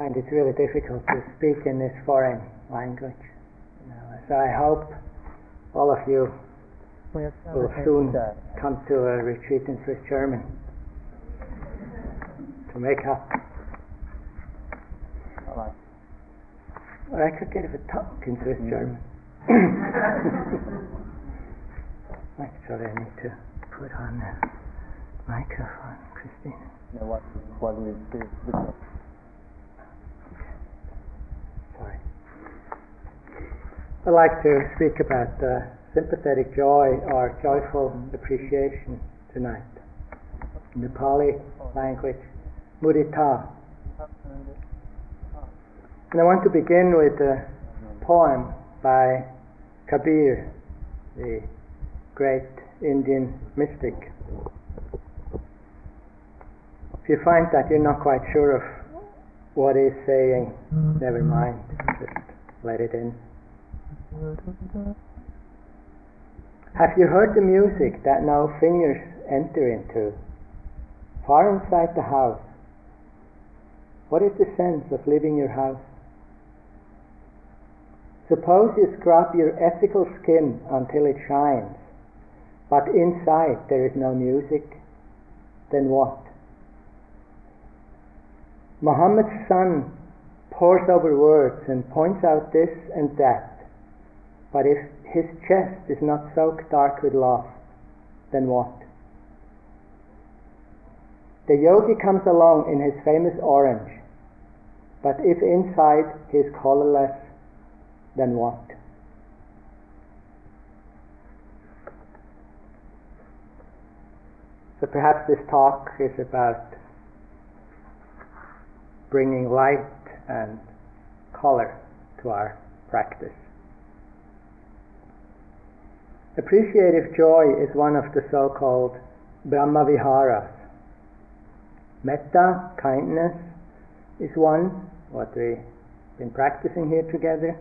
find it's really difficult to speak in this foreign language. You know, so I hope all of you will soon come to a retreat in Swiss German to make up. Or I could give a talk in Swiss mm. German. Actually, I need to put on the microphone, Christine. Yeah, what, what do you speak? I'd like to speak about uh, sympathetic joy or joyful appreciation tonight. In the Pali language, mudita. And I want to begin with a poem by Kabir, the great Indian mystic. If you find that you're not quite sure of what he's saying, never mind, just let it in. Have you heard the music that no fingers enter into? Far inside the house, what is the sense of leaving your house? Suppose you scrub your ethical skin until it shines, but inside there is no music, then what? Muhammad's son pores over words and points out this and that, but if his chest is not soaked dark with love, then what? The yogi comes along in his famous orange, but if inside he is colorless, then what? So perhaps this talk is about bringing light and color to our practice. Appreciative joy is one of the so called Brahma Viharas. Metta, kindness, is one, what we've been practicing here together.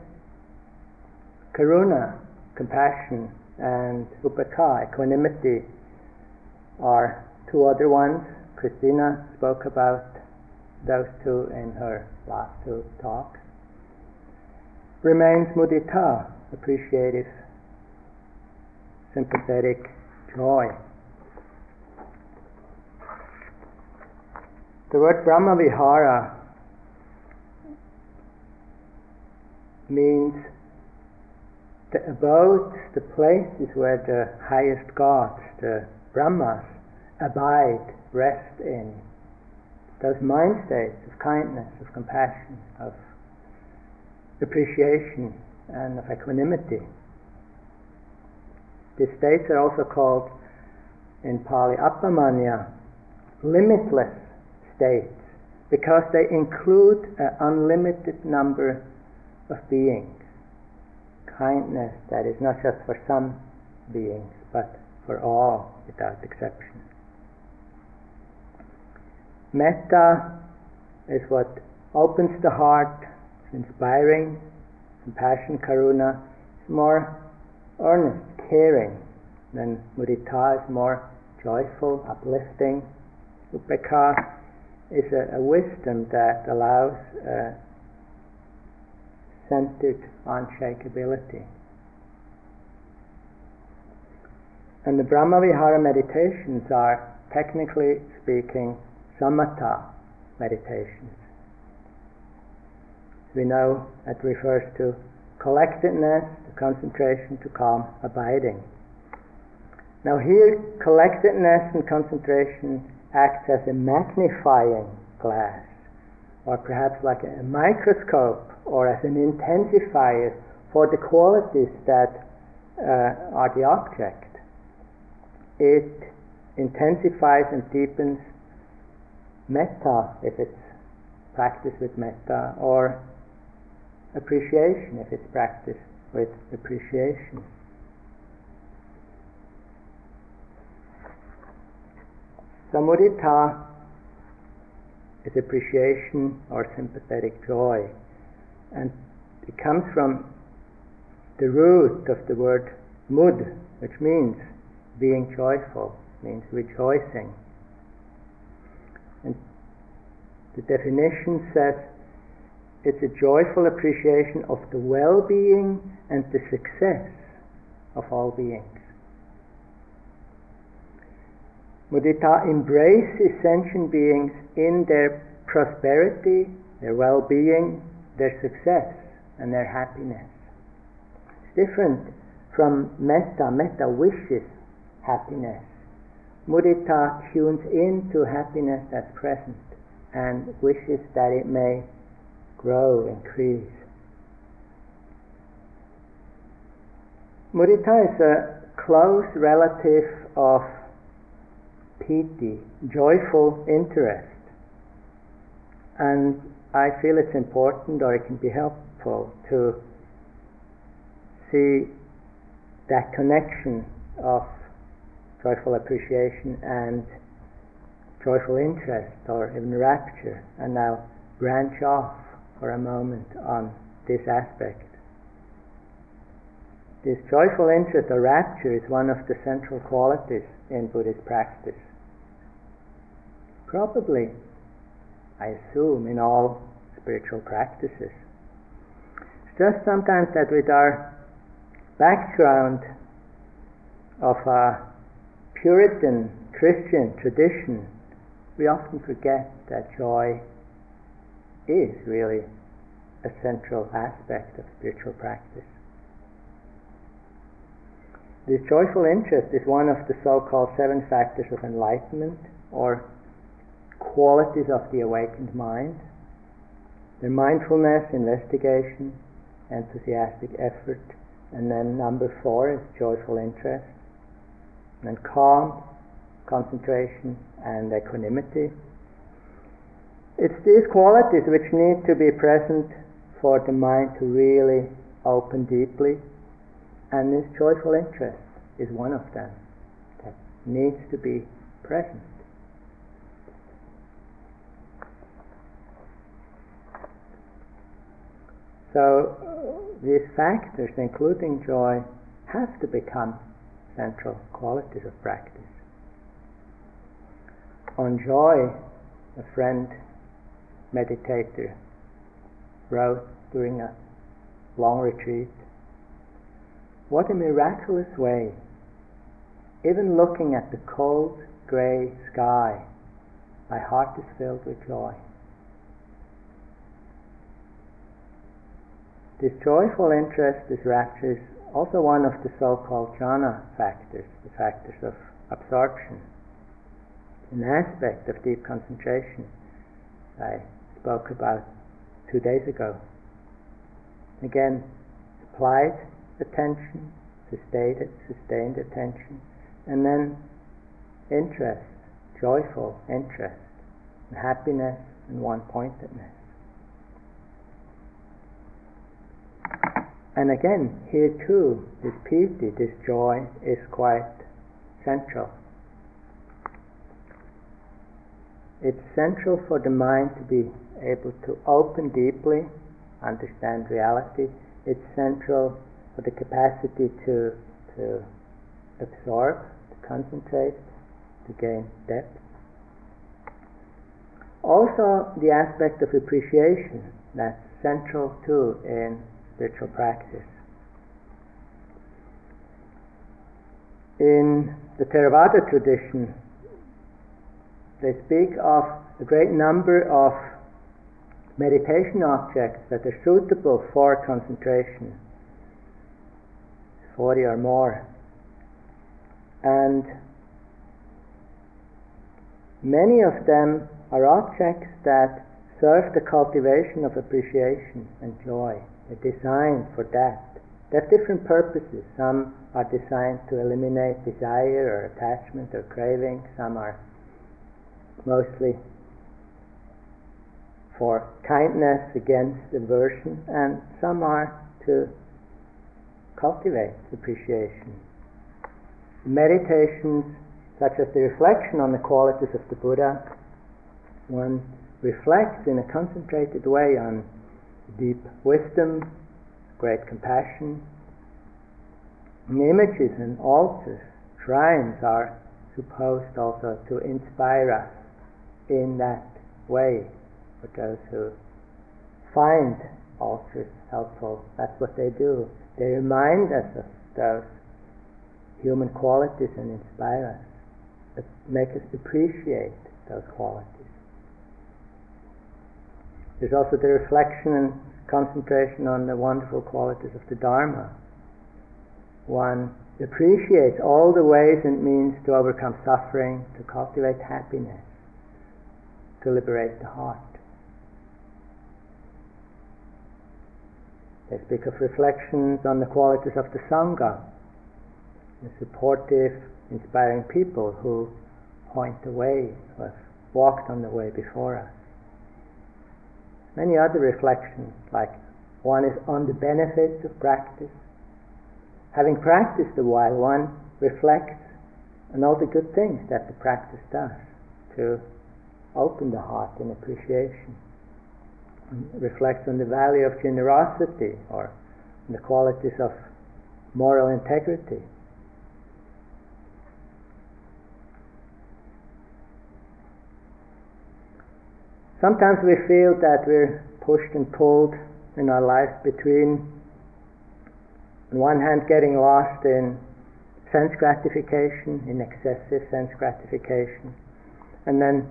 Karuna, compassion, and upekkha, equanimity, are two other ones. Christina spoke about those two in her last two talks. Remains mudita, appreciative, sympathetic joy. The word Brahma Vihara means the abodes, the places where the highest gods, the Brahmas, abide, rest in. Those mind states of kindness, of compassion, of appreciation, and of equanimity. These states are also called in Pali Appamanya, limitless states, because they include an unlimited number of beings. Kindness that is not just for some beings, but for all without exception. Metta is what opens the heart, it's inspiring. Compassion, karuna, is more earnest, caring. Then mudita is more joyful, uplifting. Upekkha is a, a wisdom that allows uh, centered unshakability. And the Brahmavihara meditations are, technically speaking, samatha meditations. We know it refers to collectedness, to concentration, to calm, abiding. Now, here, collectedness and concentration acts as a magnifying glass, or perhaps like a microscope, or as an intensifier for the qualities that uh, are the object. It intensifies and deepens metta if it's practiced with metta, or appreciation if it's practiced with appreciation. Samudita is appreciation or sympathetic joy, and it comes from the root of the word mud, which means being joyful, means rejoicing. And the definition says it's a joyful appreciation of the well being and the success of all beings. Mudita embraces sentient beings in their prosperity, their well being, their success, and their happiness. It's different from metta. Metta wishes happiness. Mudita tunes into happiness that's present and wishes that it may grow, increase. Mudita is a close relative of piti, joyful interest. And I feel it's important or it can be helpful to see that connection of joyful appreciation and joyful interest or even rapture and now branch off for a moment on this aspect. This joyful interest or rapture is one of the central qualities in Buddhist practice. Probably, I assume, in all spiritual practices. It's just sometimes that with our background of a Puritan Christian tradition, we often forget that joy is really a central aspect of spiritual practice. This joyful interest is one of the so called seven factors of enlightenment or qualities of the awakened mind. The mindfulness, investigation, enthusiastic effort, and then number four is joyful interest, and then calm, concentration, and equanimity. It's these qualities which need to be present for the mind to really open deeply, and this joyful interest is one of them that needs to be present. So these factors, including joy, have to become central qualities of practice. On joy, a friend meditator wrote during a long retreat. What a miraculous way, even looking at the cold grey sky, my heart is filled with joy. This joyful interest, this rapture, is also one of the so called jhana factors, the factors of absorption, an aspect of deep concentration. I spoke about two days ago. Again, applied attention, sustained, sustained attention, and then interest, joyful interest, and happiness and one pointedness. And again, here too, this piti, this joy, is quite central. It's central for the mind to be able to open deeply, understand reality. It's central for the capacity to, to absorb, to concentrate, to gain depth. Also, the aspect of appreciation that's central too in spiritual practice. In the Theravada tradition, they speak of a great number of meditation objects that are suitable for concentration 40 or more. And many of them are objects that serve the cultivation of appreciation and joy. They're designed for that. They have different purposes. Some are designed to eliminate desire or attachment or craving. Some are mostly for kindness against aversion, and some are to cultivate appreciation. Meditations, such as the reflection on the qualities of the Buddha, one reflects in a concentrated way on deep wisdom, great compassion. And images and altars, shrines are supposed also to inspire us in that way for those who find altars helpful. That's what they do. They remind us of those human qualities and inspire us, make us appreciate those qualities. There's also the reflection and concentration on the wonderful qualities of the Dharma. One appreciates all the ways and means to overcome suffering, to cultivate happiness, to liberate the heart. They speak of reflections on the qualities of the Sangha, the supportive, inspiring people who point the way, who have walked on the way before us. Many other reflections, like one is on the benefits of practice. Having practiced a while, one reflects on all the good things that the practice does to open the heart in appreciation reflects on the value of generosity or the qualities of moral integrity. Sometimes we feel that we're pushed and pulled in our life between, on one hand, getting lost in sense gratification, in excessive sense gratification, and then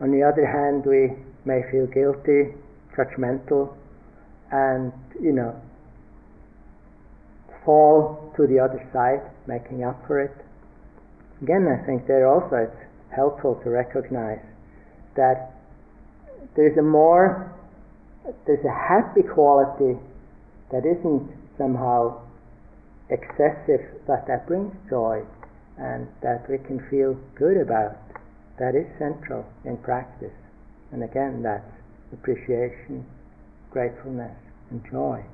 on the other hand, we may feel guilty judgmental, and you know, fall to the other side, making up for it. Again, I think there also it's helpful to recognize that there's a more, there's a happy quality that isn't somehow excessive, but that brings joy and that we can feel good about. That is central in practice. And again, that's appreciation, gratefulness, and joy.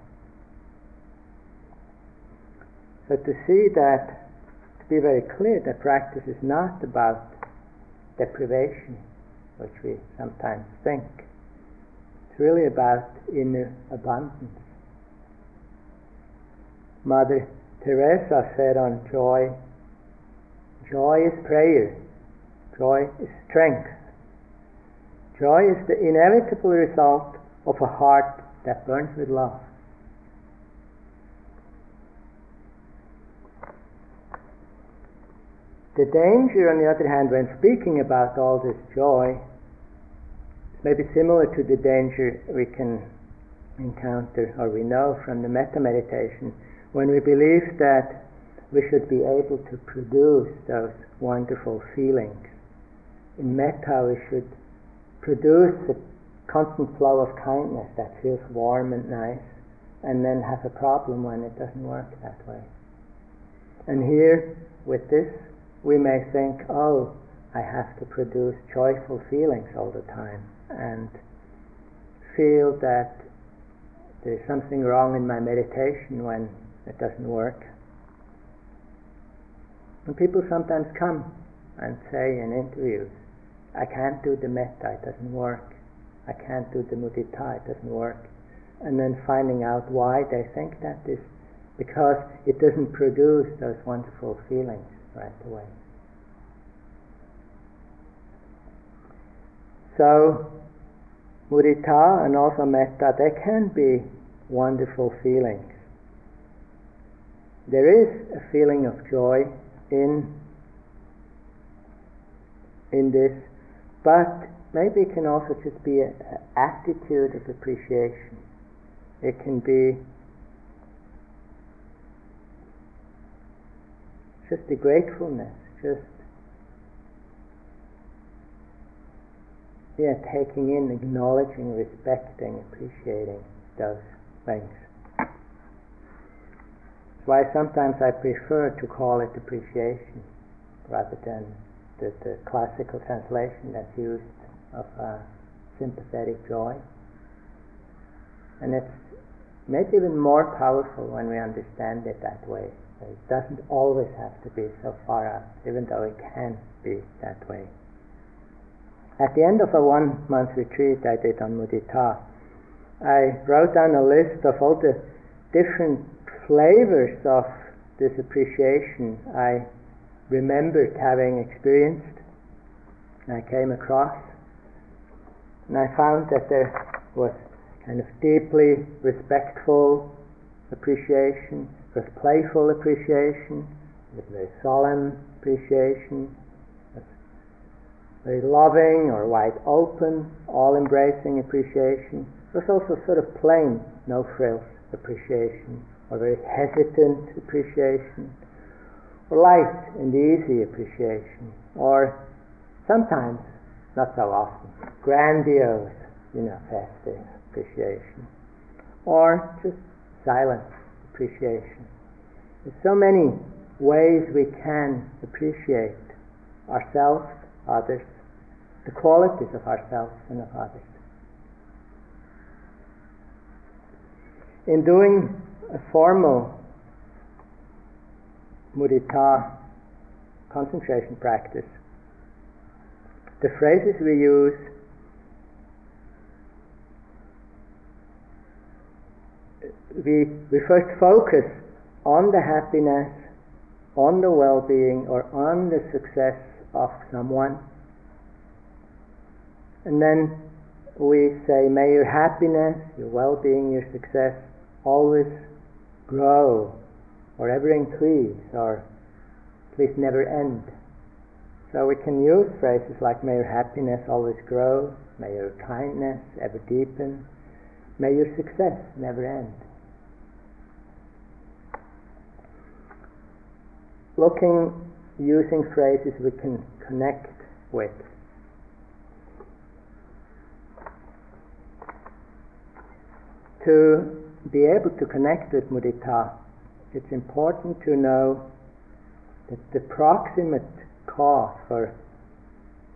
So to see that, to be very clear, that practice is not about deprivation, which we sometimes think. It's really about inner abundance. Mother Teresa said on joy, joy is prayer, joy is strength, Joy is the inevitable result of a heart that burns with love. The danger, on the other hand, when speaking about all this joy, may be similar to the danger we can encounter or we know from the metta meditation when we believe that we should be able to produce those wonderful feelings. In metta, we should produce a constant flow of kindness that feels warm and nice, and then have a problem when it doesn't work that way. And here, with this, we may think, oh, I have to produce joyful feelings all the time, and feel that there's something wrong in my meditation when it doesn't work. And people sometimes come and say in interviews, I can't do the metta, it doesn't work. I can't do the mudita, it doesn't work. And then finding out why they think that is because it doesn't produce those wonderful feelings right away. So, mudita and also metta, they can be wonderful feelings. There is a feeling of joy in in this but maybe it can also just be an attitude of appreciation. It can be just a gratefulness, just yeah, taking in, acknowledging, respecting, appreciating those things. That's why sometimes I prefer to call it appreciation rather than the, the classical translation that's used of uh, sympathetic joy. And it's maybe even more powerful when we understand it that way. It doesn't always have to be so far out, even though it can be that way. At the end of a one month retreat I did on mudita, I wrote down a list of all the different flavors of this appreciation I remembered having experienced, and I came across, and I found that there was kind of deeply respectful appreciation, was playful appreciation, there's very solemn appreciation, very loving or wide open, all embracing appreciation. Was also sort of plain, no frills appreciation, or very hesitant appreciation, light and easy appreciation, or sometimes, not so often, grandiose, you know, festive appreciation, or just silent appreciation. There's so many ways we can appreciate ourselves, others, the qualities of ourselves and of others. In doing a formal mudita concentration practice, the phrases we use we, we first focus on the happiness, on the well being, or on the success of someone. And then we say, may your happiness, your well being, your success always grow or ever increase or at least never end. So we can use phrases like, may your happiness always grow, may your kindness ever deepen, may your success never end. Looking, using phrases we can connect with. to be able to connect with mudita, it's important to know that the proximate cause for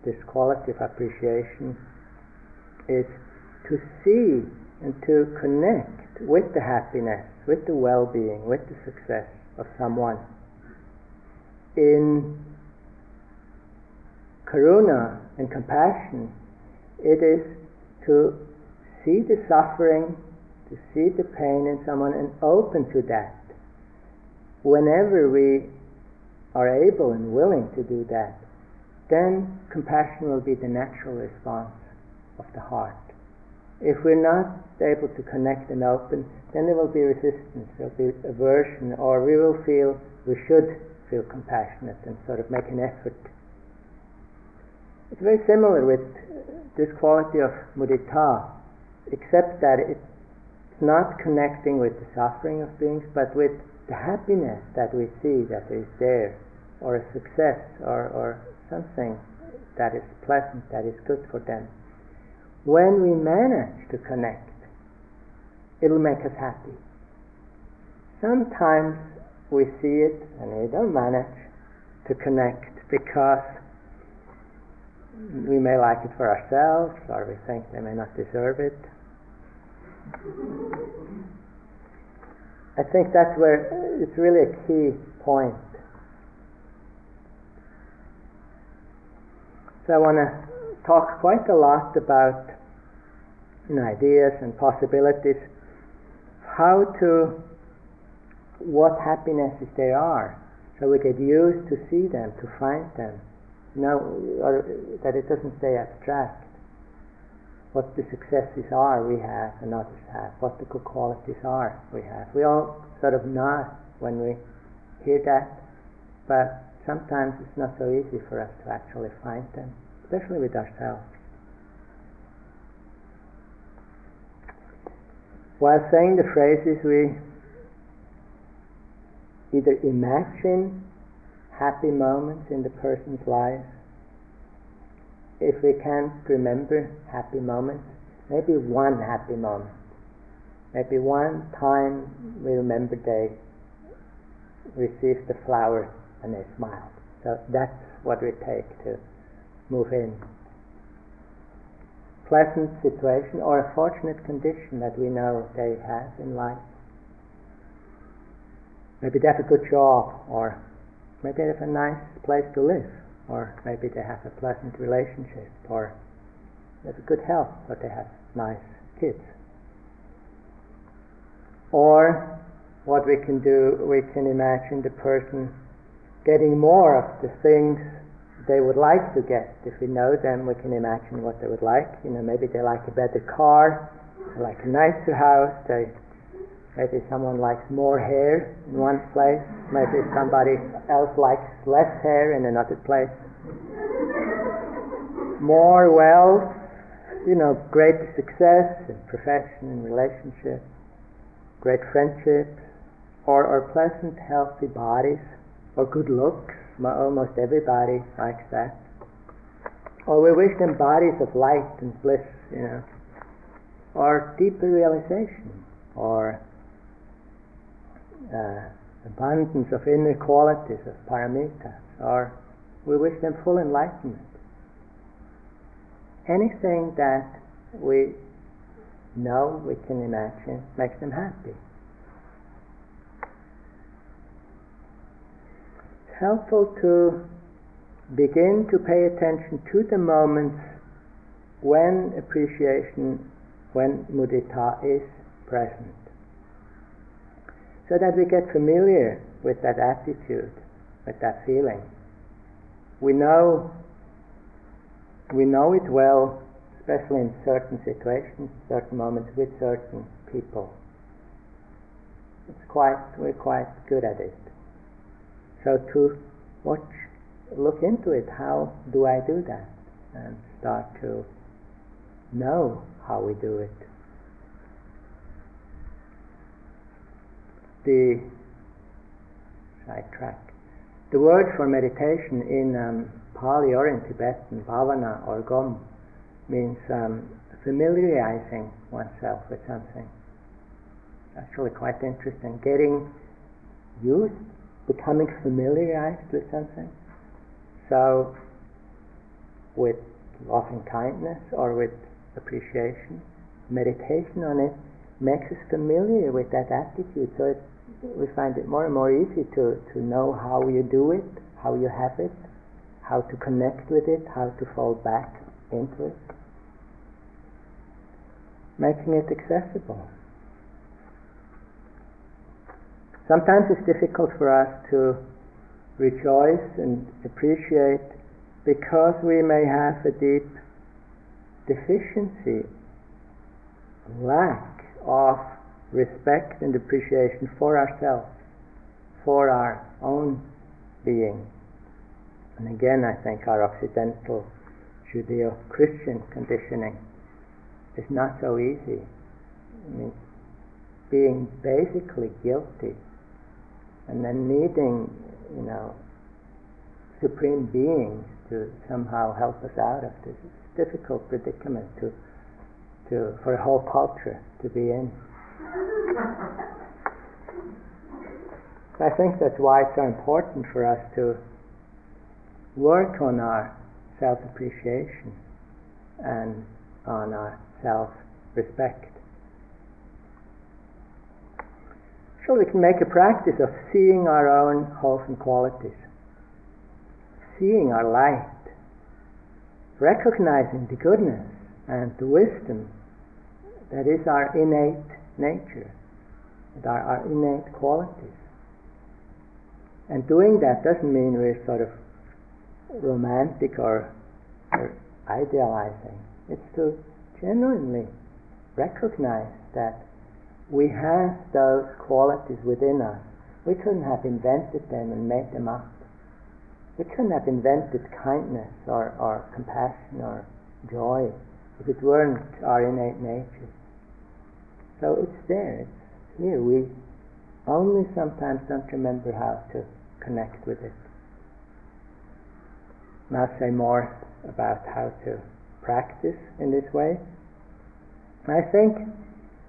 this quality of appreciation is to see and to connect with the happiness, with the well being, with the success of someone. In karuna and compassion, it is to see the suffering to see the pain in someone and open to that. Whenever we are able and willing to do that, then compassion will be the natural response of the heart. If we're not able to connect and open, then there will be resistance, there will be aversion, or we will feel we should feel compassionate and sort of make an effort. It's very similar with this quality of mudita, except that it's not connecting with the suffering of beings, but with the happiness that we see that is there, or a success, or, or something that is pleasant, that is good for them. When we manage to connect, it'll make us happy. Sometimes we see it and we don't manage to connect because we may like it for ourselves or we think they may not deserve it I think that's where it's really a key point. So I want to talk quite a lot about you know, ideas and possibilities, how to, what happinesses there are, so we get used to see them, to find them, you know, or that it doesn't stay abstract what the successes are we have and others have, what the good qualities are we have. We all sort of nod when we hear that, but sometimes it's not so easy for us to actually find them, especially with ourselves. While saying the phrases, we either imagine happy moments in the person's life if we can't remember happy moments, maybe one happy moment, maybe one time we remember they received the flower and they smiled. So that's what we take to move in. Pleasant situation or a fortunate condition that we know they have in life. Maybe they have a good job or maybe they have a nice place to live or maybe they have a pleasant relationship, or they have good health, or they have nice kids. Or what we can do, we can imagine the person getting more of the things they would like to get. If we know them, we can imagine what they would like. You know, maybe they like a better car, like a nicer house, they, maybe someone likes more hair in one place, maybe somebody else likes less hair in another place. More wealth, you know, great success in profession and relationship, great friendships, or, or pleasant, healthy bodies, or good looks. Almost everybody likes that. Or we wish them bodies of light and bliss, you know, or deeper realization, or uh, abundance of inner qualities of paramitas, or we wish them full enlightenment. Anything that we know, we can imagine, makes them happy. It's helpful to begin to pay attention to the moments when appreciation, when mudita is present. So that we get familiar with that attitude, with that feeling. We know we know it well, especially in certain situations, certain moments with certain people. It's quite we're quite good at it. So to watch look into it. How do I do that? And start to know how we do it. The sidetrack. The word for meditation in um, Pali or in Tibetan, bhavana or gom, means um, familiarizing oneself with something. Actually, quite interesting. Getting used, becoming familiarized with something. So, with loving kindness or with appreciation, meditation on it makes us familiar with that attitude. So it, we find it more and more easy to, to know how you do it, how you have it, how to connect with it, how to fall back into it, making it accessible. Sometimes it's difficult for us to rejoice and appreciate because we may have a deep deficiency, lack of respect and appreciation for ourselves, for our own being. And again, I think our Occidental Judeo Christian conditioning is not so easy. I mean, being basically guilty and then needing you know, supreme beings to somehow help us out of this difficult predicament to, to, for a whole culture to be in. I think that's why it's so important for us to work on our self appreciation and on our self respect. So we can make a practice of seeing our own wholesome qualities, seeing our light, recognizing the goodness and the wisdom that is our innate nature, are our innate qualities. And doing that doesn't mean we're sort of romantic or, or idealizing. It's to genuinely recognize that we have those qualities within us. We couldn't have invented them and made them up. We couldn't have invented kindness or, or compassion or joy if it weren't our innate nature. So it's there, it's here. We only sometimes don't remember how to connect with it. And I'll say more about how to practice in this way. I think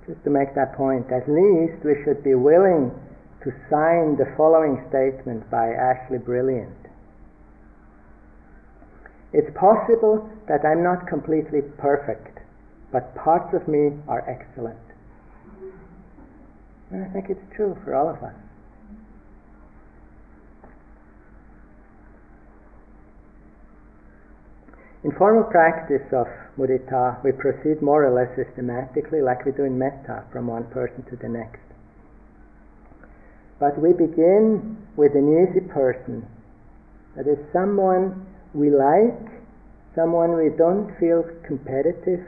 just to make that point, at least we should be willing to sign the following statement by Ashleigh Brilliant. It's possible that I'm not completely perfect, but parts of me are excellent. And I think it's true for all of us. In formal practice of mudita, we proceed more or less systematically, like we do in metta, from one person to the next. But we begin with an easy person, that is someone we like, someone we don't feel competitive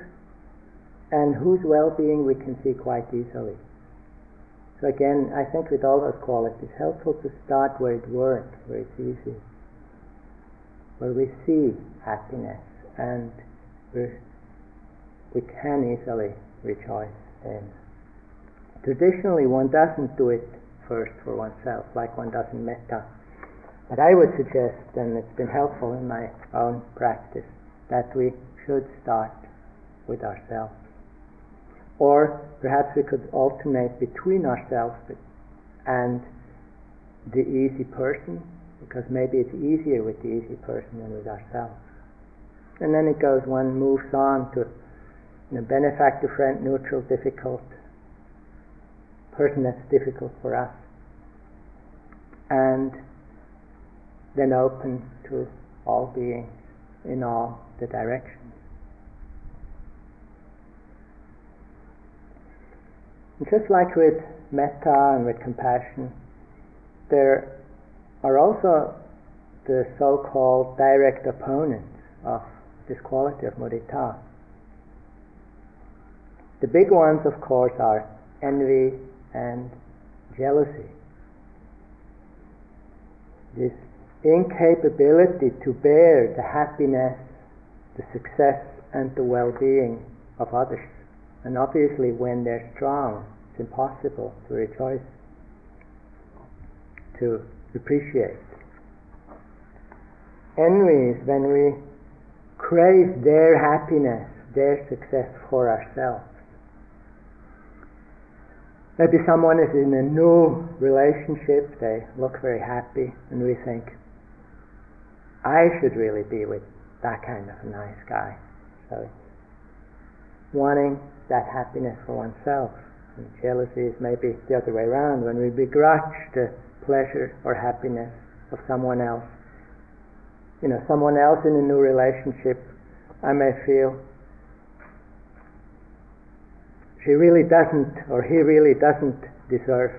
and whose well-being we can see quite easily. So again, I think with all those qualities, helpful to start where it works, where it's easy, where we see happiness and we can easily rejoice in. Traditionally, one doesn't do it first for oneself, like one does in metta. But I would suggest, and it's been helpful in my own practice, that we should start with ourselves. Or perhaps we could alternate between ourselves and the easy person, because maybe it's easier with the easy person than with ourselves. And then it goes, one moves on to you know, benefactor, friend, neutral, difficult, person that's difficult for us. And then open to all beings in all the directions. Just like with metta and with compassion, there are also the so-called direct opponents of this quality of mudita. The big ones, of course, are envy and jealousy. This incapability to bear the happiness, the success, and the well being of others. And obviously, when they're strong, it's impossible to rejoice, to appreciate. Envy is when we crave their happiness, their success for ourselves. Maybe someone is in a new relationship, they look very happy, and we think, I should really be with that kind of a nice guy. So, wanting that happiness for oneself. Jealousy is maybe the other way around, when we begrudge the pleasure or happiness of someone else. You know, someone else in a new relationship, I may feel she really doesn't, or he really doesn't deserve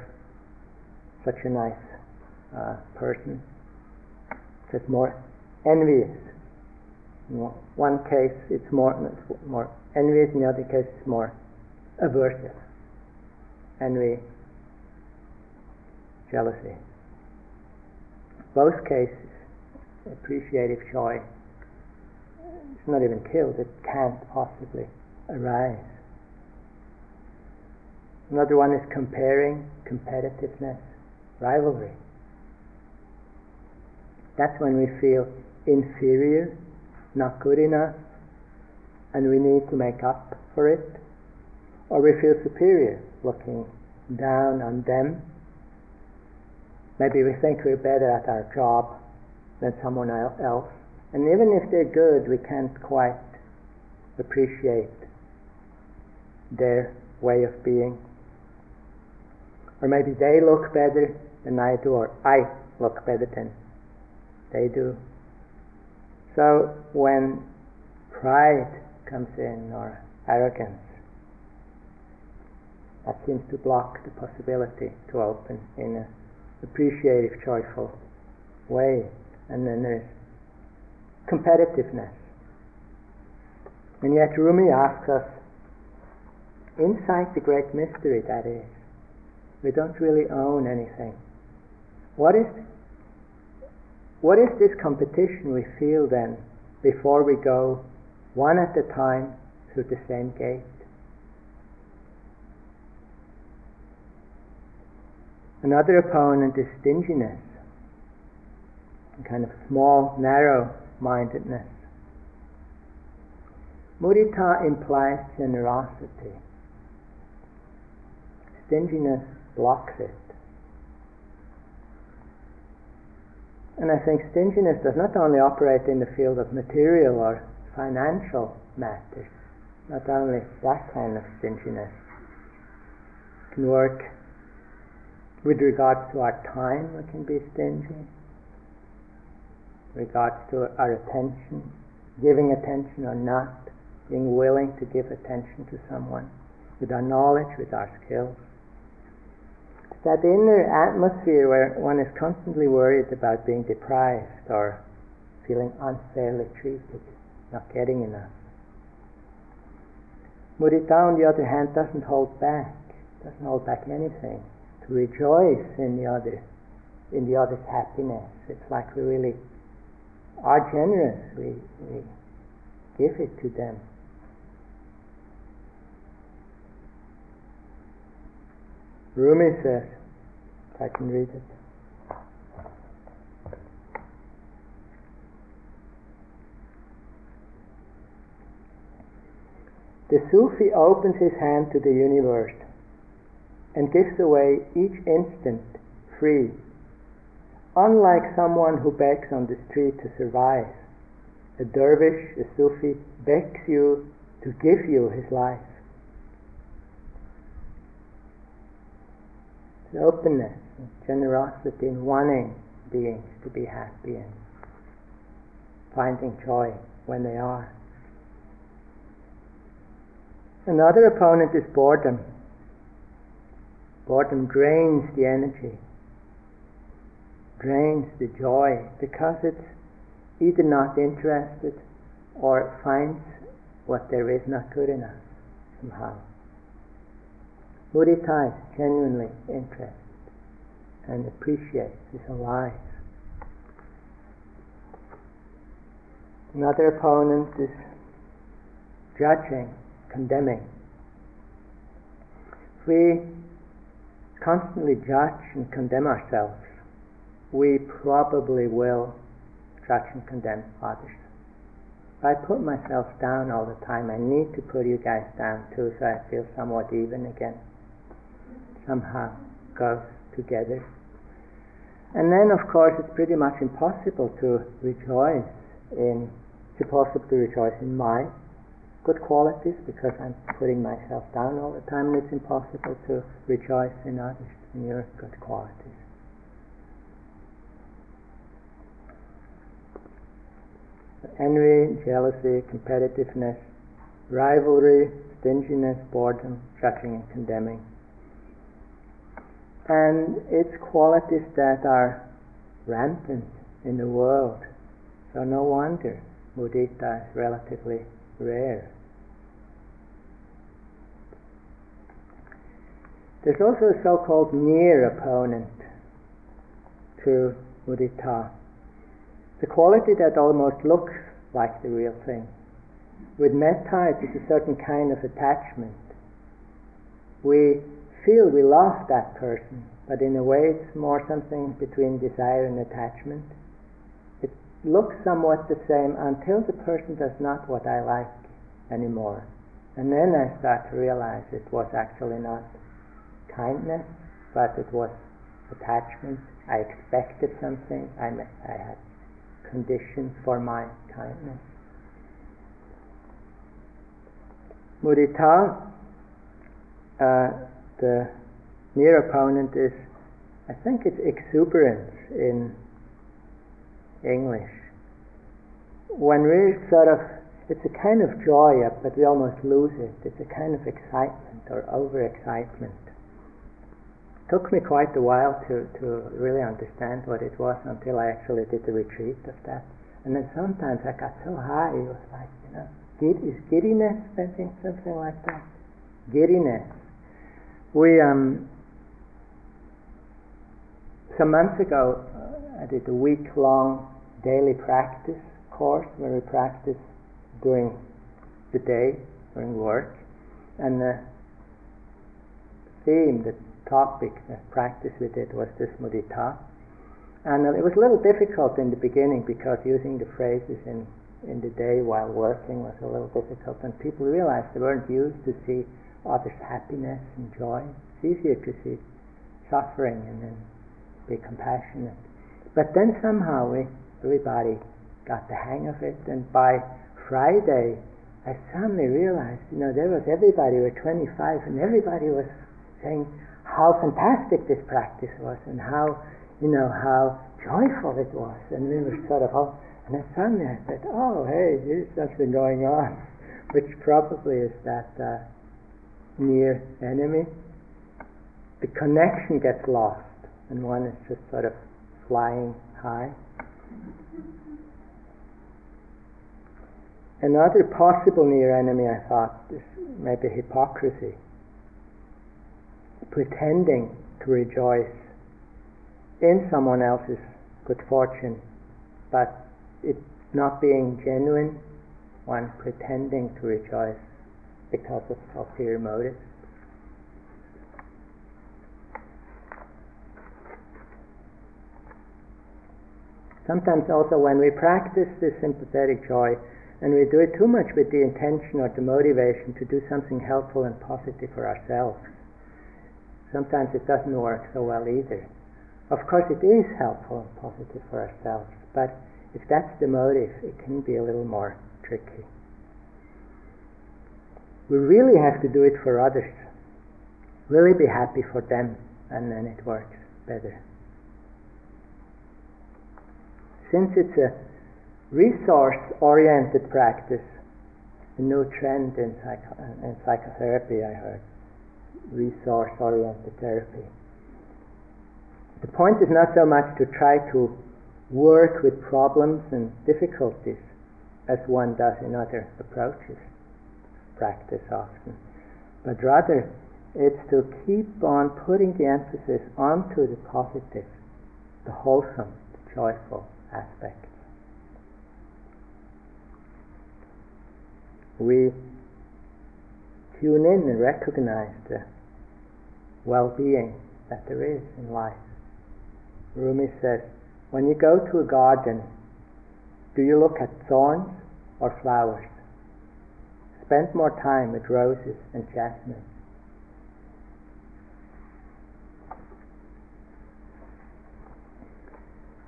such a nice uh, person. It's more envious. In one case, it's more, it's more envious, in the other case, it's more aversive envy, jealousy. Both cases, appreciative joy, it's not even killed, it can't possibly arise. Another one is comparing, competitiveness, rivalry. That's when we feel inferior, not good enough, and we need to make up for it. Or we feel superior, looking down on them. Maybe we think we're better at our job than someone else. And even if they're good, we can't quite appreciate their way of being. Or maybe they look better than I do, or I look better than they do. So when pride comes in, or arrogance, that seems to block the possibility to open in an appreciative, joyful way. And then there's competitiveness. And yet Rumi asks us, inside the great mystery that is, we don't really own anything. What is what is this competition we feel then before we go one at a time through the same gate? Another opponent is stinginess, a kind of small, narrow mindedness. Mudita implies generosity. Stinginess blocks it. And I think stinginess does not only operate in the field of material or financial matters, not only that kind of stinginess can work with regards to our time, we can be stingy. Regards to our attention, giving attention or not, being willing to give attention to someone, with our knowledge, with our skills. That inner atmosphere where one is constantly worried about being deprived or feeling unfairly treated, not getting enough. Mudita, on the other hand, doesn't hold back, doesn't hold back anything. To rejoice in the other, in the other's happiness. It's like we really are generous. We, we give it to them. Rumi says, if I can read it. The Sufi opens his hand to the universe and gives away each instant free, unlike someone who begs on the street to survive. A dervish, a Sufi, begs you to give you his life. It's openness, generosity in wanting beings to be happy and finding joy when they are. Another opponent is boredom. Boredom drains the energy, drains the joy, because it's either not interested or finds what there is not good enough somehow. Mudita is genuinely interested and appreciates, is alive. Another opponent is judging, condemning. If we constantly judge and condemn ourselves, we probably will judge and condemn others. I put myself down all the time, I need to put you guys down too so I feel somewhat even again. Somehow goes together. And then, of course, it's pretty much impossible to rejoice in, to rejoice in my good qualities because I'm putting myself down all the time, and it's impossible to rejoice in others, in your good qualities. envy, jealousy, competitiveness, rivalry, stinginess, boredom, judging and condemning. And it's qualities that are rampant in the world. So no wonder mudita is relatively rare. There's also a so-called near opponent to mudita the quality that almost looks like the real thing. With metta, it is a certain kind of attachment. We feel we love that person, but in a way it's more something between desire and attachment. It looks somewhat the same until the person does not what I like anymore. And then I start to realize it was actually not kindness, but it was attachment. I expected something. I, I had conditions for my kindness. Mudita, uh, the near opponent is, I think it's exuberance in English. When we sort of, it's a kind of joy, but we almost lose it. It's a kind of excitement or overexcitement It took me quite a while to, to really understand what it was until I actually did the retreat of that. And then sometimes I got so high, it was like, you know, is giddiness, think, something like that. Giddiness. We, um, some months ago, uh, I did a week long daily practice course where we practice during the day, during work. And the theme, the topic, the practice we did was this mudita. And it was a little difficult in the beginning because using the phrases in, in the day while working was a little difficult, and people realized they weren't used to see others' happiness and joy. It's easier to see suffering and then be compassionate. But then somehow we, everybody got the hang of it, and by Friday, I suddenly realized, you know, there was everybody were 25, and everybody was saying, how fantastic this practice was and how, you know, how joyful it was. And we were sort of all, and then suddenly I said, oh, hey, there's something going on, which probably is that uh, near enemy. The connection gets lost, and one is just sort of flying high. Another possible near enemy, I thought, is maybe hypocrisy. Pretending to rejoice in someone else's good fortune, but it not being genuine, one pretending to rejoice because of ulterior motives. Sometimes also when we practice this sympathetic joy and we do it too much with the intention or the motivation to do something helpful and positive for ourselves, sometimes it doesn't work so well either. Of course, it is helpful and positive for ourselves, but if that's the motive, it can be a little more tricky. We really have to do it for others, really be happy for them, and then it works better since it's a resource oriented practice, a new trend in, psycho- in psychotherapy, I heard resource oriented therapy. The point is not so much to try to work with problems and difficulties as one does in other approaches, practice often, but rather it's to keep on putting the emphasis onto the positive, the wholesome, the joyful, aspects. We tune in and recognize the well-being that there is in life. Rumi says, when you go to a garden, do you look at thorns or flowers? Spend more time with roses and jasmine.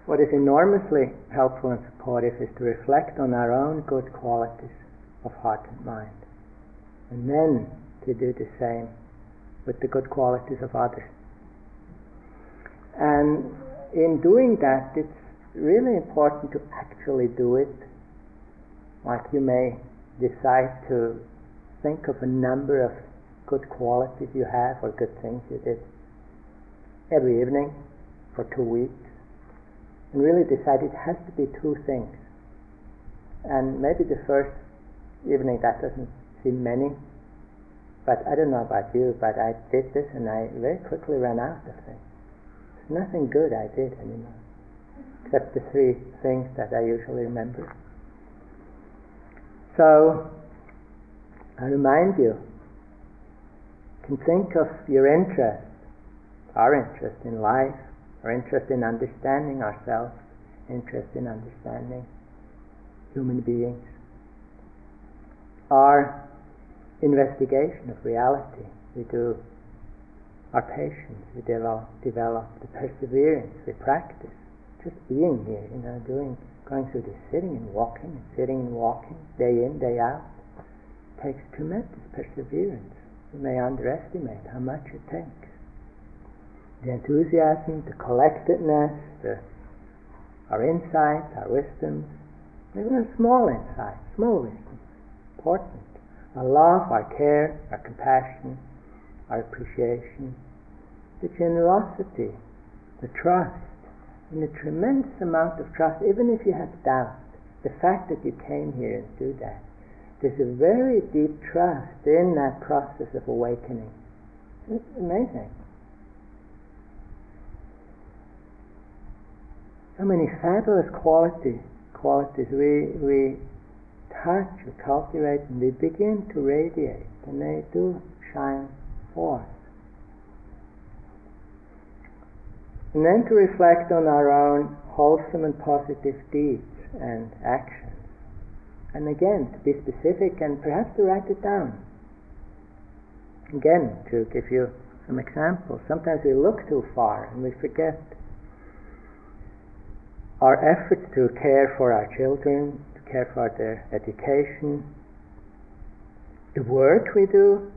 What is enormously helpful and supportive is to reflect on our own good qualities of heart and mind, and then to do the same with the good qualities of others. And in doing that, it's really important to actually do it. Like you may decide to think of a number of good qualities you have or good things you did every evening for two weeks and really decide it has to be two things. And maybe the first evening that doesn't seem many, but I don't know about you, but I did this and I very quickly ran out of things. Nothing good I did anymore, except the three things that I usually remember. So, I remind you, you can think of your interest, our interest in life, our interest in understanding ourselves, interest in understanding human beings, our investigation of reality. We do. Our patience, we develop, develop the perseverance, we practice just being here, you know, doing, going through this sitting and walking and sitting and walking, day in, day out, takes tremendous perseverance. You may underestimate how much it takes. The enthusiasm, the collectedness, the, our insights, our wisdoms, even small insight, small wisdom, important. Our love, our care, our compassion, our appreciation, the generosity, the trust, and the tremendous amount of trust, even if you have doubt, the fact that you came here and do that, there's a very deep trust in that process of awakening. It's amazing. so many fabulous qualities qualities we we touch, we cultivate, and they begin to radiate, and they do shine forth. And then to reflect on our own wholesome and positive deeds and actions. And again, to be specific and perhaps to write it down. Again, to give you some examples. Sometimes we look too far and we forget our efforts to care for our children, care for their education, the work we do,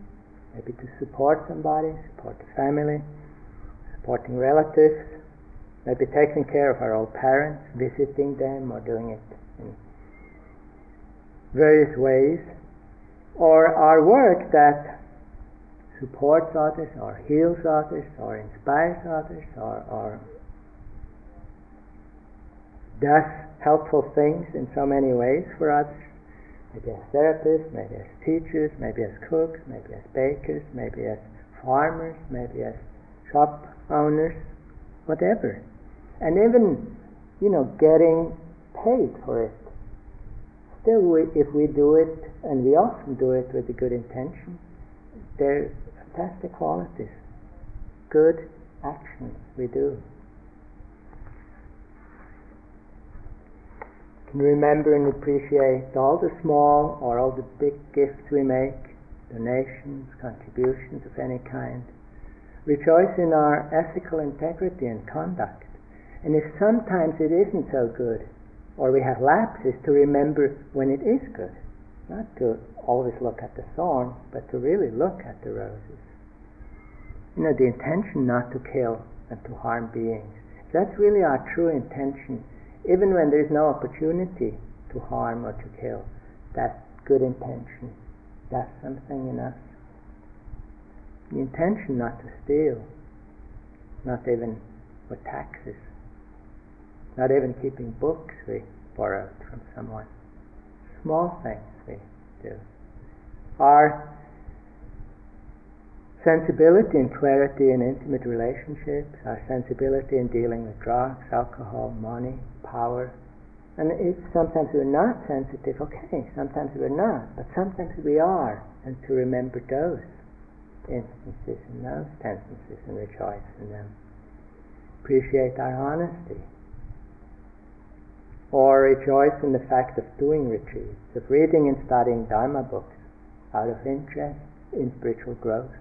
maybe to support somebody, support the family, supporting relatives, maybe taking care of our old parents, visiting them or doing it in various ways, or our work that supports others or heals others or inspires others or, or does helpful things in so many ways for us. maybe as therapists, maybe as teachers, maybe as cooks, maybe as bakers, maybe as farmers, maybe as shop owners, whatever. And even, you know, getting paid for it. Still, we, if we do it, and we often do it with a good intention, they're fantastic qualities, good actions we do. Can remember and appreciate all the small or all the big gifts we make, donations, contributions of any kind. Rejoice in our ethical integrity and conduct. And if sometimes it isn't so good, or we have lapses, to remember when it is good. Not to always look at the thorn, but to really look at the roses. You know, the intention not to kill and to harm beings. That's really our true intention even when there is no opportunity to harm or to kill, that good intention does something in us. The intention not to steal, not even for taxes, not even keeping books we borrowed from someone. Small things we do. Our sensibility and clarity in intimate relationships, our sensibility in dealing with drugs, alcohol, money, power. And if sometimes we're not sensitive, okay, sometimes we're not, but sometimes we are, and to remember those instances and those tendencies and rejoice in them. Appreciate our honesty. Or rejoice in the fact of doing retreats, of reading and studying Dharma books out of interest in spiritual growth.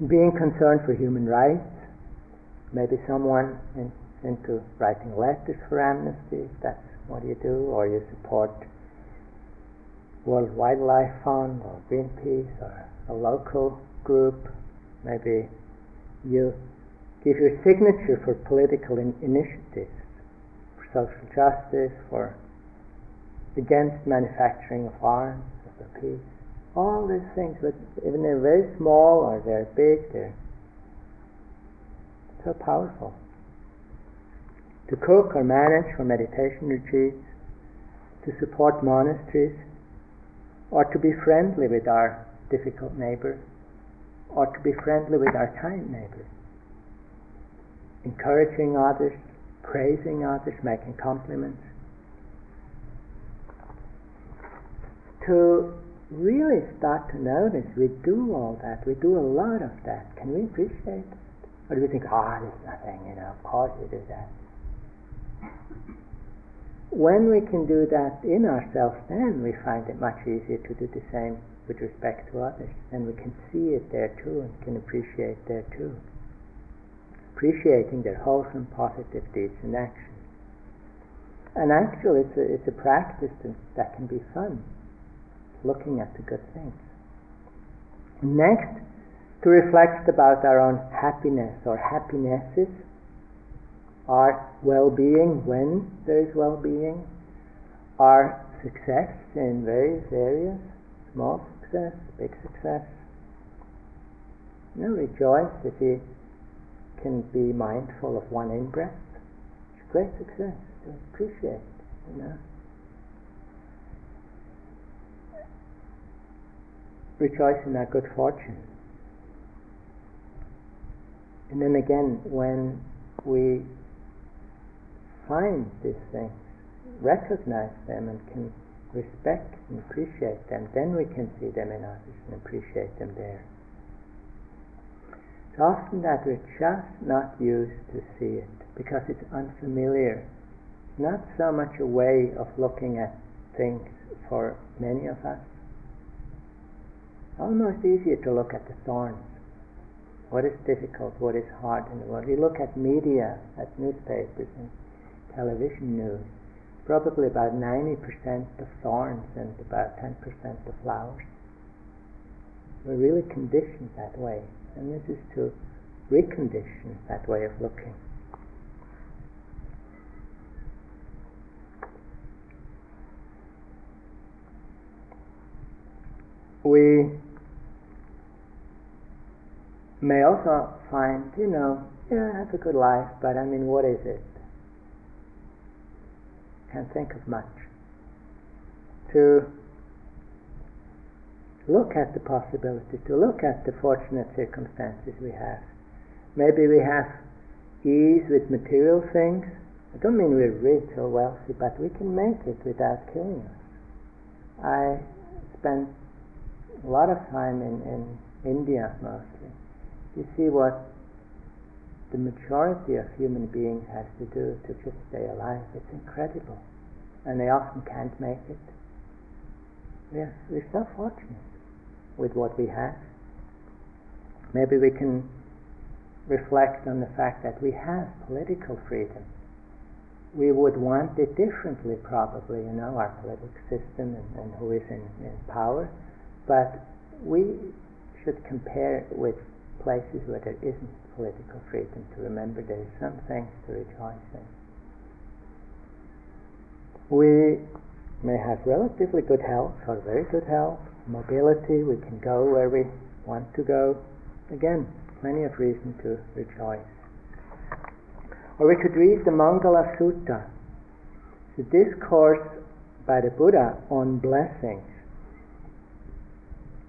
Being concerned for human rights, maybe someone in into writing letters for amnesty, if that's what you do, or you support World Wildlife Fund or Greenpeace or a local group, maybe you give your signature for political in- initiatives, for social justice, for against manufacturing of arms, for peace. All these things, but even they're very small or they're big, they're so powerful to cook or manage for meditation retreats, to support monasteries, or to be friendly with our difficult neighbor, or to be friendly with our kind neighbor. Encouraging others, praising others, making compliments. To really start to notice we do all that, we do a lot of that. Can we appreciate that? Or do we think, ah, oh, there's nothing, you know, of course we do that when we can do that in ourselves, then we find it much easier to do the same with respect to others. And we can see it there too and can appreciate there too. Appreciating their wholesome, positive deeds and actions. And actually, it's a, it's a practice that can be fun, looking at the good things. Next, to reflect about our own happiness or happinesses our well-being when there is well-being, our success in various areas, small success, big success. You know, rejoice if you can be mindful of one in-breath. It's great success to appreciate, you know. Rejoice in our good fortune. And then again, when we find these things, recognize them, and can respect and appreciate them, then we can see them in others and appreciate them there. It's often that we're just not used to see it because it's unfamiliar. Not so much a way of looking at things for many of us. Almost easier to look at the thorns. What is difficult, what is hard in the world. You look at media, at newspapers, and television news, probably about 90% of thorns and about 10% of flowers. We're really conditioned that way, and this is to recondition that way of looking. We may also find, you know, yeah, have a good life, but I mean, what is it? can't think of much. to look at the possibility, to look at the fortunate circumstances we have. Maybe we have ease with material things. I don't mean we're rich or wealthy, but we can make it without killing us. I spent a lot of time in, in India mostly. You see what the majority of human beings has to do to just stay alive. It's incredible. And they often can't make it. We're, we're so fortunate with what we have. Maybe we can reflect on the fact that we have political freedom. We would want it differently, probably, you know, our political system and, and who is in, in power. But we should compare with places where there isn't political freedom to remember there is some things to rejoice in. We may have relatively good health or very good health, mobility, we can go where we want to go. Again, plenty of reason to rejoice. Or we could read the Mangala Sutta, the discourse by the Buddha on blessings.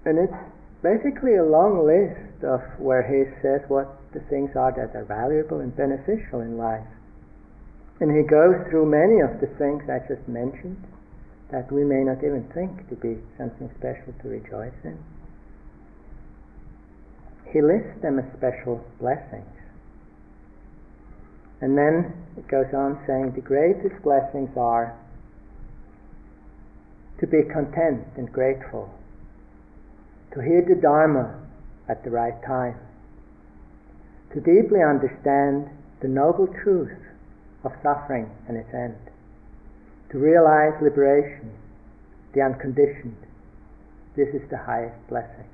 And it's basically a long list of where he says what the things are that are valuable and beneficial in life. And he goes through many of the things I just mentioned that we may not even think to be something special to rejoice in. He lists them as special blessings. And then it goes on saying the greatest blessings are to be content and grateful, to hear the Dharma at the right time, to deeply understand the noble truth of suffering and its end to realize liberation, the unconditioned, this is the highest blessing.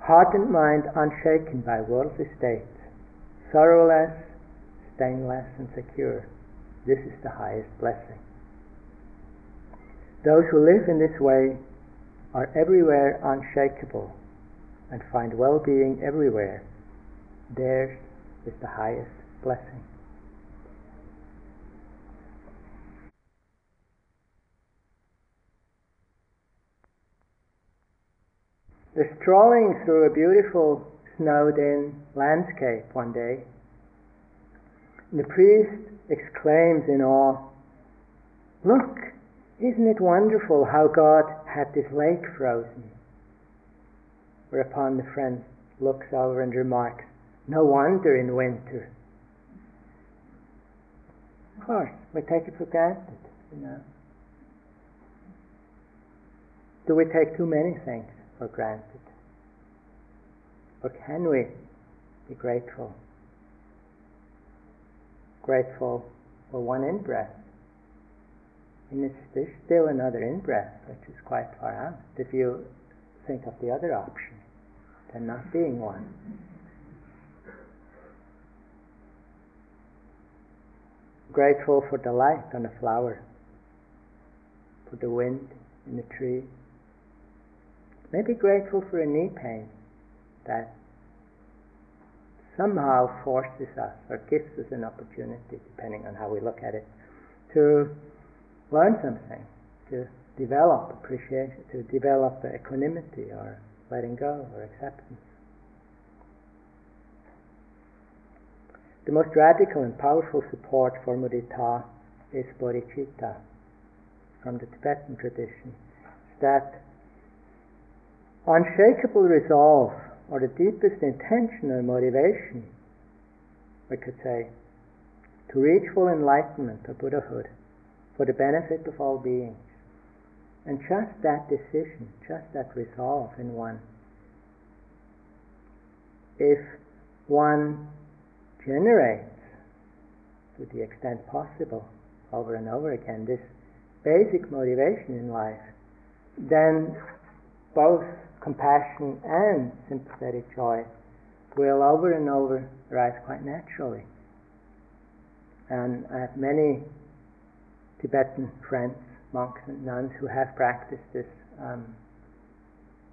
Heart and mind unshaken by worldly states, sorrowless, stainless, and secure, this is the highest blessing. Those who live in this way are everywhere unshakable and find well being everywhere. Theirs is the highest blessing. They're strolling through a beautiful snowed-in landscape one day. And the priest exclaims in awe, Look, isn't it wonderful how God had this lake frozen? Whereupon the friend looks over and remarks, No wonder in winter. Of course, we take it for granted, you know. Do we take too many things? for granted? Or can we be grateful? Grateful for one in breath. And it's, there's still another in breath, which is quite far out. If you think of the other option, there not being one. Grateful for the light on the flower, for the wind in the tree, May be grateful for a knee pain that somehow forces us or gives us an opportunity, depending on how we look at it, to learn something, to develop appreciation, to develop equanimity or letting go or acceptance. The most radical and powerful support for mudita is bodhicitta from the Tibetan tradition. That unshakable resolve or the deepest intention or motivation, we could say, to reach full enlightenment or Buddhahood for the benefit of all beings. And just that decision, just that resolve in one, if one generates to the extent possible over and over again this basic motivation in life, then both compassion and sympathetic joy will over and over arise quite naturally. And I have many Tibetan friends, monks and nuns who have practiced this um,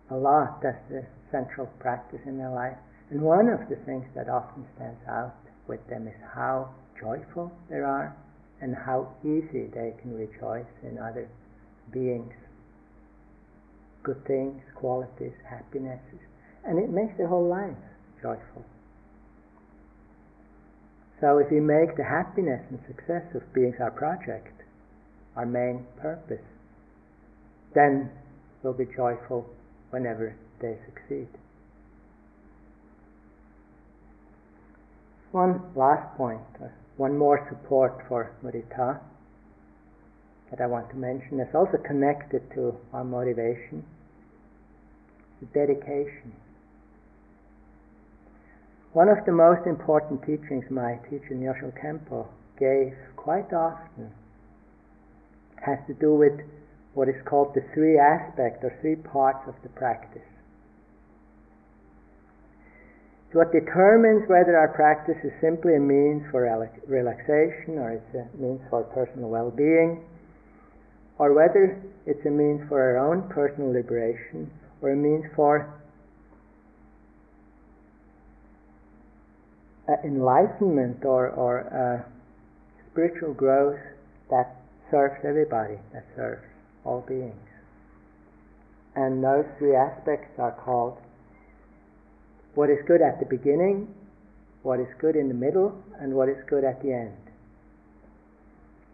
a lot. That's the central practice in their life. And one of the things that often stands out with them is how joyful they are and how easy they can rejoice in other beings, good things, qualities, happinesses, and it makes their whole life joyful. So if we make the happiness and success of beings our project, our main purpose, then we'll be joyful whenever they succeed. One last point, one more support for mudita that I want to mention is also connected to our motivation, the dedication. One of the most important teachings my teacher Nyoshul Khenpo gave quite often has to do with what is called the three aspects or three parts of the practice. So, what determines whether our practice is simply a means for relaxation or it's a means for personal well-being or whether it's a means for our own personal liberation or a means for uh, enlightenment or, or uh, spiritual growth that serves everybody, that serves all beings. And those three aspects are called what is good at the beginning, what is good in the middle, and what is good at the end.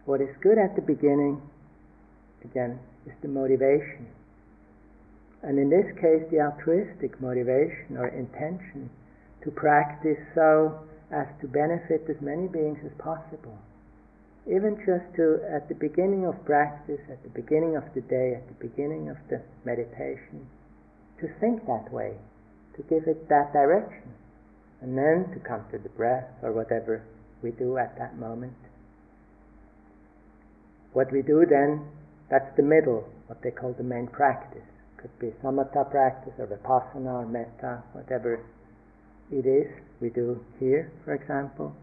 What is good at the beginning, again, is the motivation. And in this case, the altruistic motivation or intention to practice so as to benefit as many beings as possible. Even just to, at the beginning of practice, at the beginning of the day, at the beginning of the meditation, to think that way, to give it that direction, and then to come to the breath or whatever we do at that moment. What we do then, that's the middle, what they call the main practice. Could be samatha practice or vipassana or metta, whatever it is we do here, for example,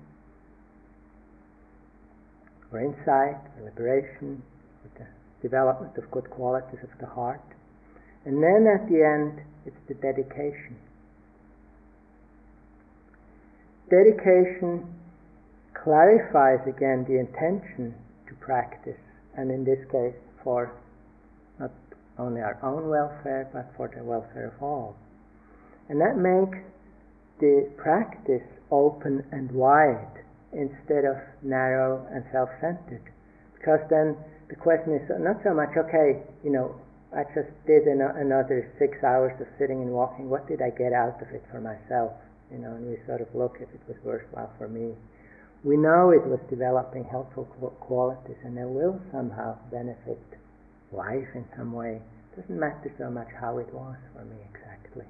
or insight, or liberation, or the development of good qualities of the heart. And then at the end, it's the dedication. Dedication clarifies again the intention to practice, and in this case, for not only our own welfare, but for the welfare of all. And that makes the practice open and wide instead of narrow and self centered. Because then the question is not so much, okay, you know, I just did an, another six hours of sitting and walking. What did I get out of it for myself? You know, and we sort of look if it was worthwhile for me. We know it was developing helpful qualities, and they will somehow benefit life in some way. It doesn't matter so much how it was for me exactly.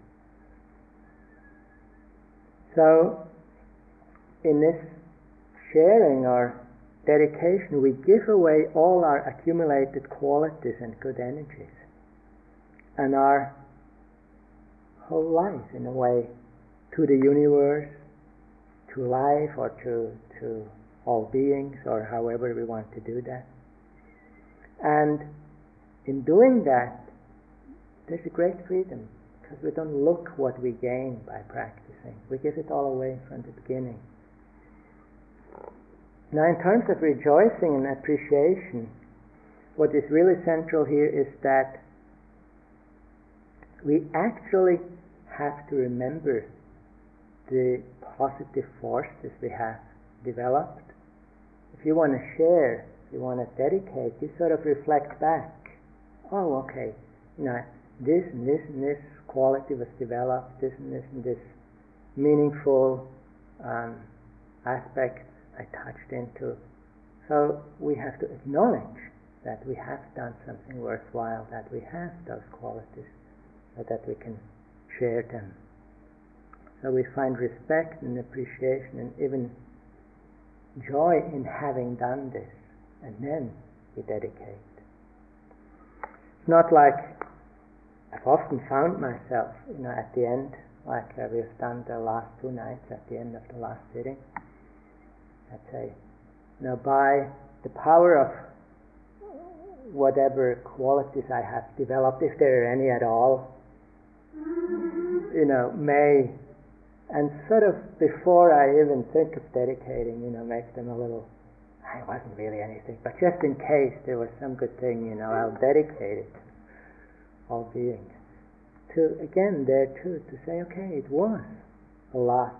So, in this sharing our dedication, we give away all our accumulated qualities and good energies and our whole life in a way to the universe, to life, or to, to all beings, or however we want to do that. And in doing that, there's a great freedom because we don't look what we gain by practicing. We give it all away from the beginning. Now, in terms of rejoicing and appreciation, what is really central here is that we actually have to remember the positive forces we have developed. If you want to share, if you want to dedicate, you sort of reflect back. Oh, okay, you know, this and this and this quality was developed, this and this and this meaningful um, aspect touched into. So we have to acknowledge that we have done something worthwhile, that we have those qualities so that we can share them. So we find respect and appreciation and even joy in having done this, and then we dedicate. It's not like I've often found myself, you know, at the end, like uh, we've done the last two nights, at the end of the last sitting, I'd say, know, by the power of whatever qualities I have developed, if there are any at all, you know, may, and sort of before I even think of dedicating, you know, make them a little it wasn't really anything, but just in case there was some good thing, you know, I'll dedicate it to all beings. To, again, there too, to say, okay, it was a lot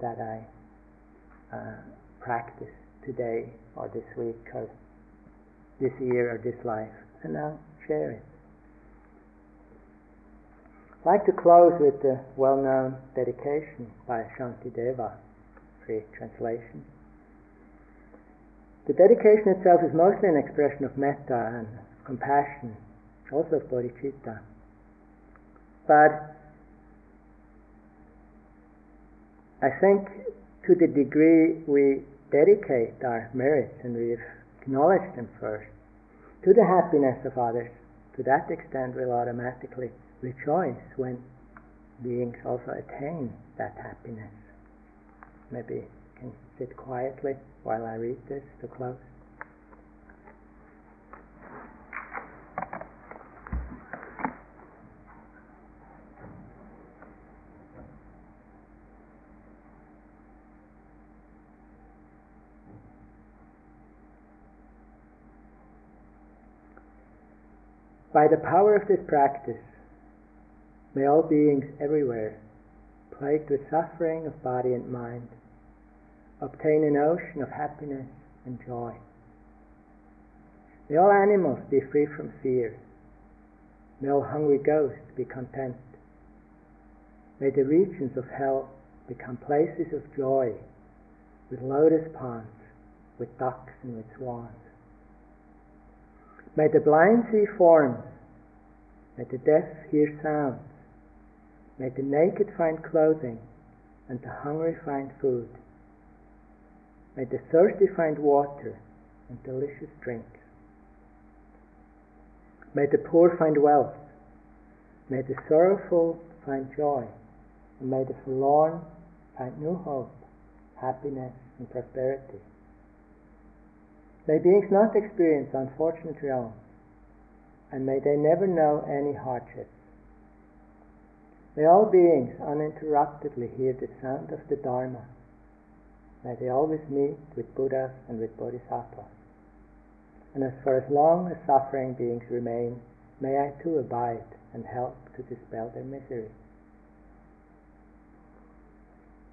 that I uh, practiced today or this week or this year or this life, and I'll share it. I'd like to close with the well-known dedication by Shantideva, free translation. The dedication itself is mostly an expression of metta and compassion, also of bodhicitta. But I think to the degree we dedicate our merits and we acknowledge them first to the happiness of others, to that extent we'll automatically rejoice when beings also attain that happiness. Maybe you can sit quietly while I read this to close. By the power of this practice, may all beings everywhere, plagued with suffering of body and mind, obtain an ocean of happiness and joy. May all animals be free from fear. May all hungry ghosts be content. May the regions of hell become places of joy with lotus ponds, with ducks and with swans. May the blind see forms, may the deaf hear sounds, may the naked find clothing, and the hungry find food. May the thirsty find water and delicious drink. May the poor find wealth, may the sorrowful find joy, and may the forlorn find new hope, happiness, and prosperity. May beings not experience unfortunate realms, and may they never know any hardships. May all beings uninterruptedly hear the sound of the Dharma. May they always meet with Buddhas and with Bodhisattvas. And as for as long as suffering beings remain, may I too abide and help to dispel their misery.